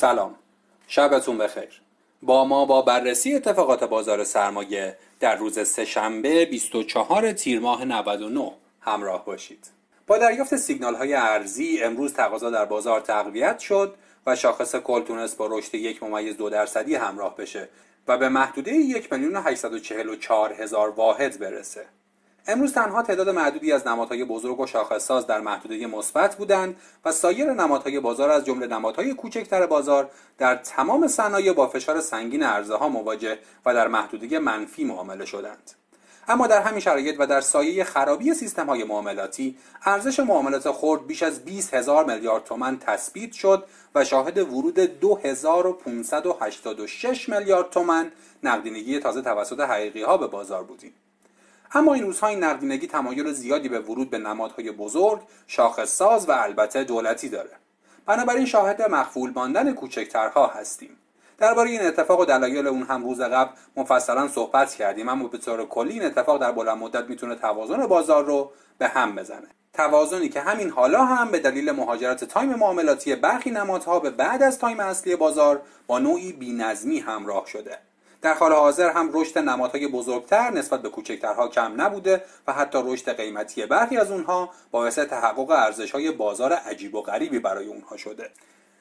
سلام. شبتون بخیر. با ما با بررسی اتفاقات بازار سرمایه در روز سهشنبه 24 تیر ماه 99 همراه باشید. با دریافت سیگنال های ارزی امروز تقاضا در بازار تقویت شد و شاخص کل تونست با رشد یک ممیز دو درصدی همراه بشه و به محدوده یک میلیون هزار واحد برسه. امروز تنها تعداد معدودی از نمادهای بزرگ و شاخصساز در محدوده مثبت بودند و سایر نمادهای بازار از جمله نمادهای کوچکتر بازار در تمام صنایع با فشار سنگین عرضه ها مواجه و در محدوده منفی معامله شدند. اما در همین شرایط و در سایه خرابی سیستم های معاملاتی ارزش معاملات خرد بیش از 20 هزار میلیارد تومان تثبیت شد و شاهد ورود 2586 میلیارد تومان نقدینگی تازه توسط حقیقی ها به بازار بودیم. اما این روزها این نقدینگی تمایل زیادی به ورود به نمادهای بزرگ شاخص ساز و البته دولتی داره. بنابراین شاهد مغفول ماندن کوچکترها هستیم. درباره این اتفاق و دلایل اون هم روز قبل مفصلا صحبت کردیم اما به طور کلی این اتفاق در بلند مدت می‌تونه توازن بازار رو به هم بزنه. توازنی که همین حالا هم به دلیل مهاجرت تایم معاملاتی برخی نمادها به بعد از تایم اصلی بازار با نوعی بینظمی همراه شده. در حال حاضر هم رشد نمادهای بزرگتر نسبت به کوچکترها کم نبوده و حتی رشد قیمتی برخی از اونها باعث تحقق ارزشهای بازار عجیب و غریبی برای اونها شده.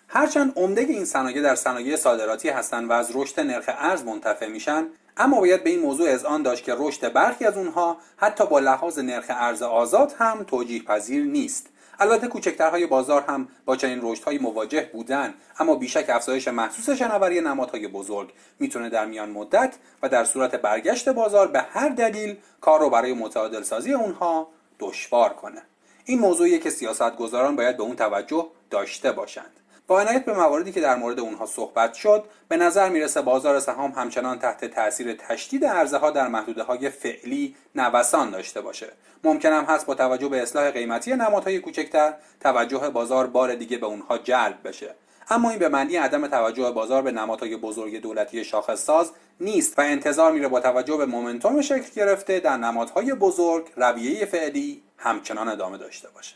هرچند عمده این صنایع در صنایع صادراتی هستند و از رشد نرخ ارز منتفع میشن اما باید به این موضوع اذعان داشت که رشد برخی از اونها حتی با لحاظ نرخ ارز آزاد هم توجیه پذیر نیست. البته کوچکترهای بازار هم با چنین رشدهایی مواجه بودن اما بیشک افزایش محسوس شناوری نمادهای بزرگ می‌تونه در میان مدت و در صورت برگشت بازار به هر دلیل کار رو برای متعادل سازی اونها دشوار کنه. این موضوعیه که سیاستگزاران باید به اون توجه داشته باشند. با عنایت به مواردی که در مورد اونها صحبت شد به نظر می‌رسه بازار سهام همچنان تحت تاثیر تشدید عرضه ها در محدوده های فعلی نوسان داشته باشه. ممکن هم هست با توجه به اصلاح قیمتی نمادهای کوچکتر توجه بازار بار دیگه به اونها جلب بشه. اما این به معنی عدم توجه بازار به نمادهای بزرگ دولتی شاخص ساز نیست و انتظار میره با توجه به مومنتوم شکل گرفته در نمادهای بزرگ رویه فعلی همچنان ادامه داشته باشه.